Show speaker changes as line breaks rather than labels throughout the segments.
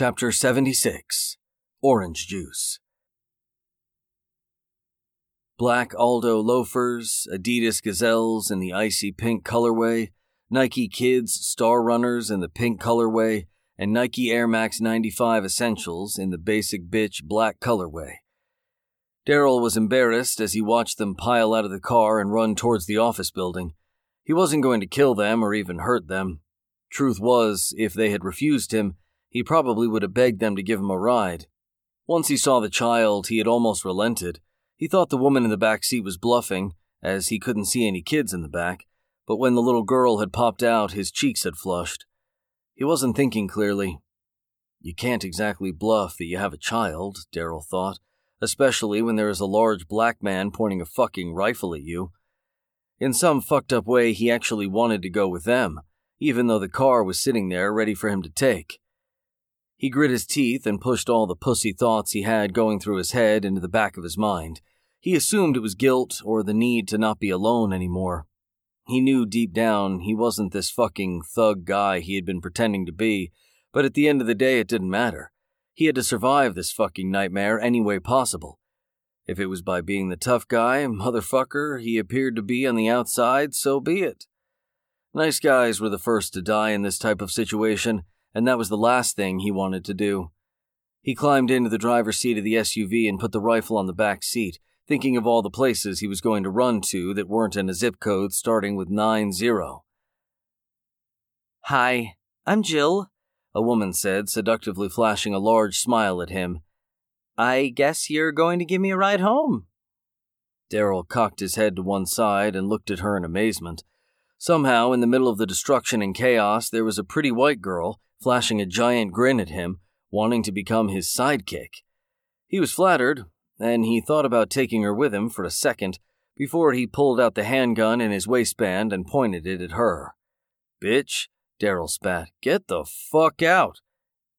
Chapter 76 Orange Juice. Black Aldo loafers, Adidas Gazelles in the icy pink colorway, Nike Kids Star Runners in the pink colorway, and Nike Air Max 95 Essentials in the basic bitch black colorway. Daryl was embarrassed as he watched them pile out of the car and run towards the office building. He wasn't going to kill them or even hurt them. Truth was, if they had refused him, he probably would have begged them to give him a ride. Once he saw the child, he had almost relented. He thought the woman in the back seat was bluffing, as he couldn't see any kids in the back, but when the little girl had popped out, his cheeks had flushed. He wasn't thinking clearly. You can't exactly bluff that you have a child, Daryl thought, especially when there is a large black man pointing a fucking rifle at you. In some fucked up way, he actually wanted to go with them, even though the car was sitting there ready for him to take. He grit his teeth and pushed all the pussy thoughts he had going through his head into the back of his mind. He assumed it was guilt or the need to not be alone anymore. He knew deep down he wasn't this fucking thug guy he had been pretending to be, but at the end of the day, it didn't matter. He had to survive this fucking nightmare any way possible. If it was by being the tough guy, motherfucker, he appeared to be on the outside, so be it. Nice guys were the first to die in this type of situation, and that was the last thing he wanted to do. He climbed into the driver's seat of the SUV and put the rifle on the back seat, thinking of all the places he was going to run to that weren't in a zip code starting with 90.
Hi, I'm Jill, a woman said, seductively flashing a large smile at him. I guess you're going to give me a ride home.
Daryl cocked his head to one side and looked at her in amazement. Somehow, in the middle of the destruction and chaos, there was a pretty white girl flashing a giant grin at him, wanting to become his sidekick. He was flattered, and he thought about taking her with him for a second before he pulled out the handgun in his waistband and pointed it at her. Bitch, Daryl spat, get the fuck out.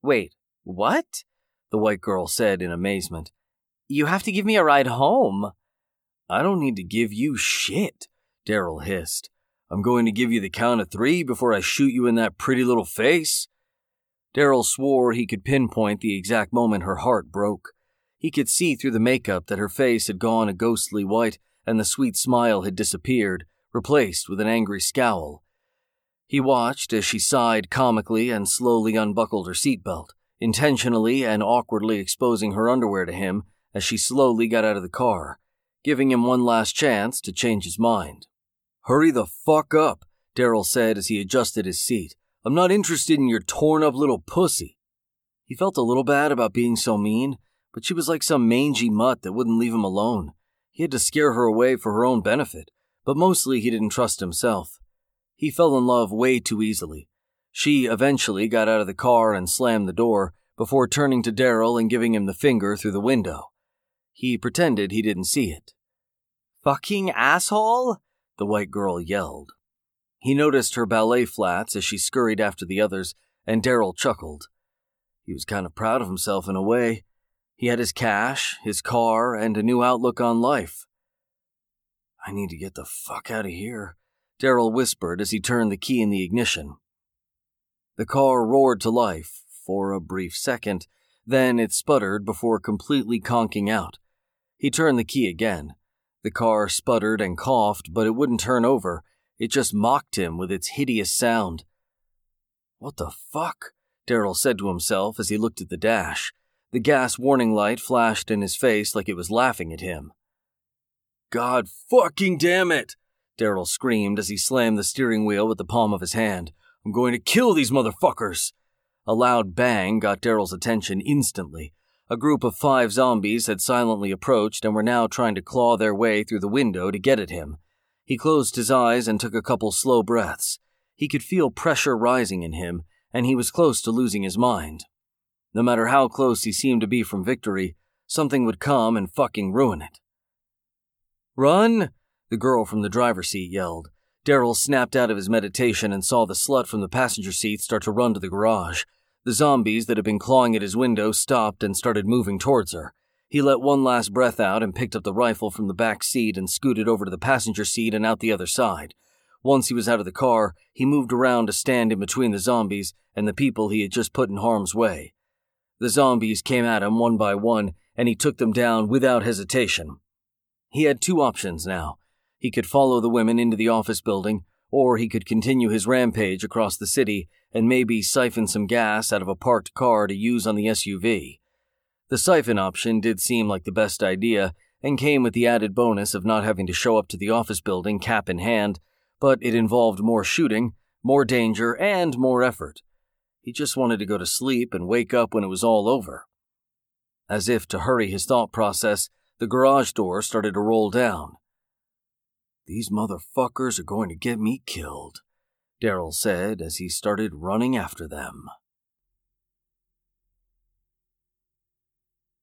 Wait, what?
The white girl said in amazement.
You have to give me a ride home.
I don't need to give you shit, Daryl hissed. I'm going to give you the count of three before I shoot you in that pretty little face. Daryl swore he could pinpoint the exact moment her heart broke. He could see through the makeup that her face had gone a ghostly white and the sweet smile had disappeared, replaced with an angry scowl. He watched as she sighed comically and slowly unbuckled her seatbelt, intentionally and awkwardly exposing her underwear to him as she slowly got out of the car, giving him one last chance to change his mind. Hurry the fuck up, Daryl said as he adjusted his seat. I'm not interested in your torn up little pussy. He felt a little bad about being so mean, but she was like some mangy mutt that wouldn't leave him alone. He had to scare her away for her own benefit, but mostly he didn't trust himself. He fell in love way too easily. She eventually got out of the car and slammed the door before turning to Daryl and giving him the finger through the window. He pretended he didn't see it.
Fucking asshole!
The white girl yelled. He noticed her ballet flats as she scurried after the others, and Daryl chuckled. He was kind of proud of himself in a way. He had his cash, his car, and a new outlook on life. I need to get the fuck out of here, Daryl whispered as he turned the key in the ignition. The car roared to life for a brief second, then it sputtered before completely conking out. He turned the key again. The car sputtered and coughed, but it wouldn't turn over, it just mocked him with its hideous sound. What the fuck? Daryl said to himself as he looked at the dash. The gas warning light flashed in his face like it was laughing at him. God fucking damn it! Daryl screamed as he slammed the steering wheel with the palm of his hand. I'm going to kill these motherfuckers! A loud bang got Daryl's attention instantly. A group of five zombies had silently approached and were now trying to claw their way through the window to get at him. He closed his eyes and took a couple slow breaths. He could feel pressure rising in him, and he was close to losing his mind. No matter how close he seemed to be from victory, something would come and fucking ruin it. Run! The girl from the driver's seat yelled. Daryl snapped out of his meditation and saw the slut from the passenger seat start to run to the garage. The zombies that had been clawing at his window stopped and started moving towards her. He let one last breath out and picked up the rifle from the back seat and scooted over to the passenger seat and out the other side. Once he was out of the car, he moved around to stand in between the zombies and the people he had just put in harm's way. The zombies came at him one by one, and he took them down without hesitation. He had two options now. He could follow the women into the office building, or he could continue his rampage across the city and maybe siphon some gas out of a parked car to use on the SUV. The siphon option did seem like the best idea and came with the added bonus of not having to show up to the office building cap in hand, but it involved more shooting, more danger, and more effort. He just wanted to go to sleep and wake up when it was all over. As if to hurry his thought process, the garage door started to roll down. These motherfuckers are going to get me killed, Daryl said as he started running after them.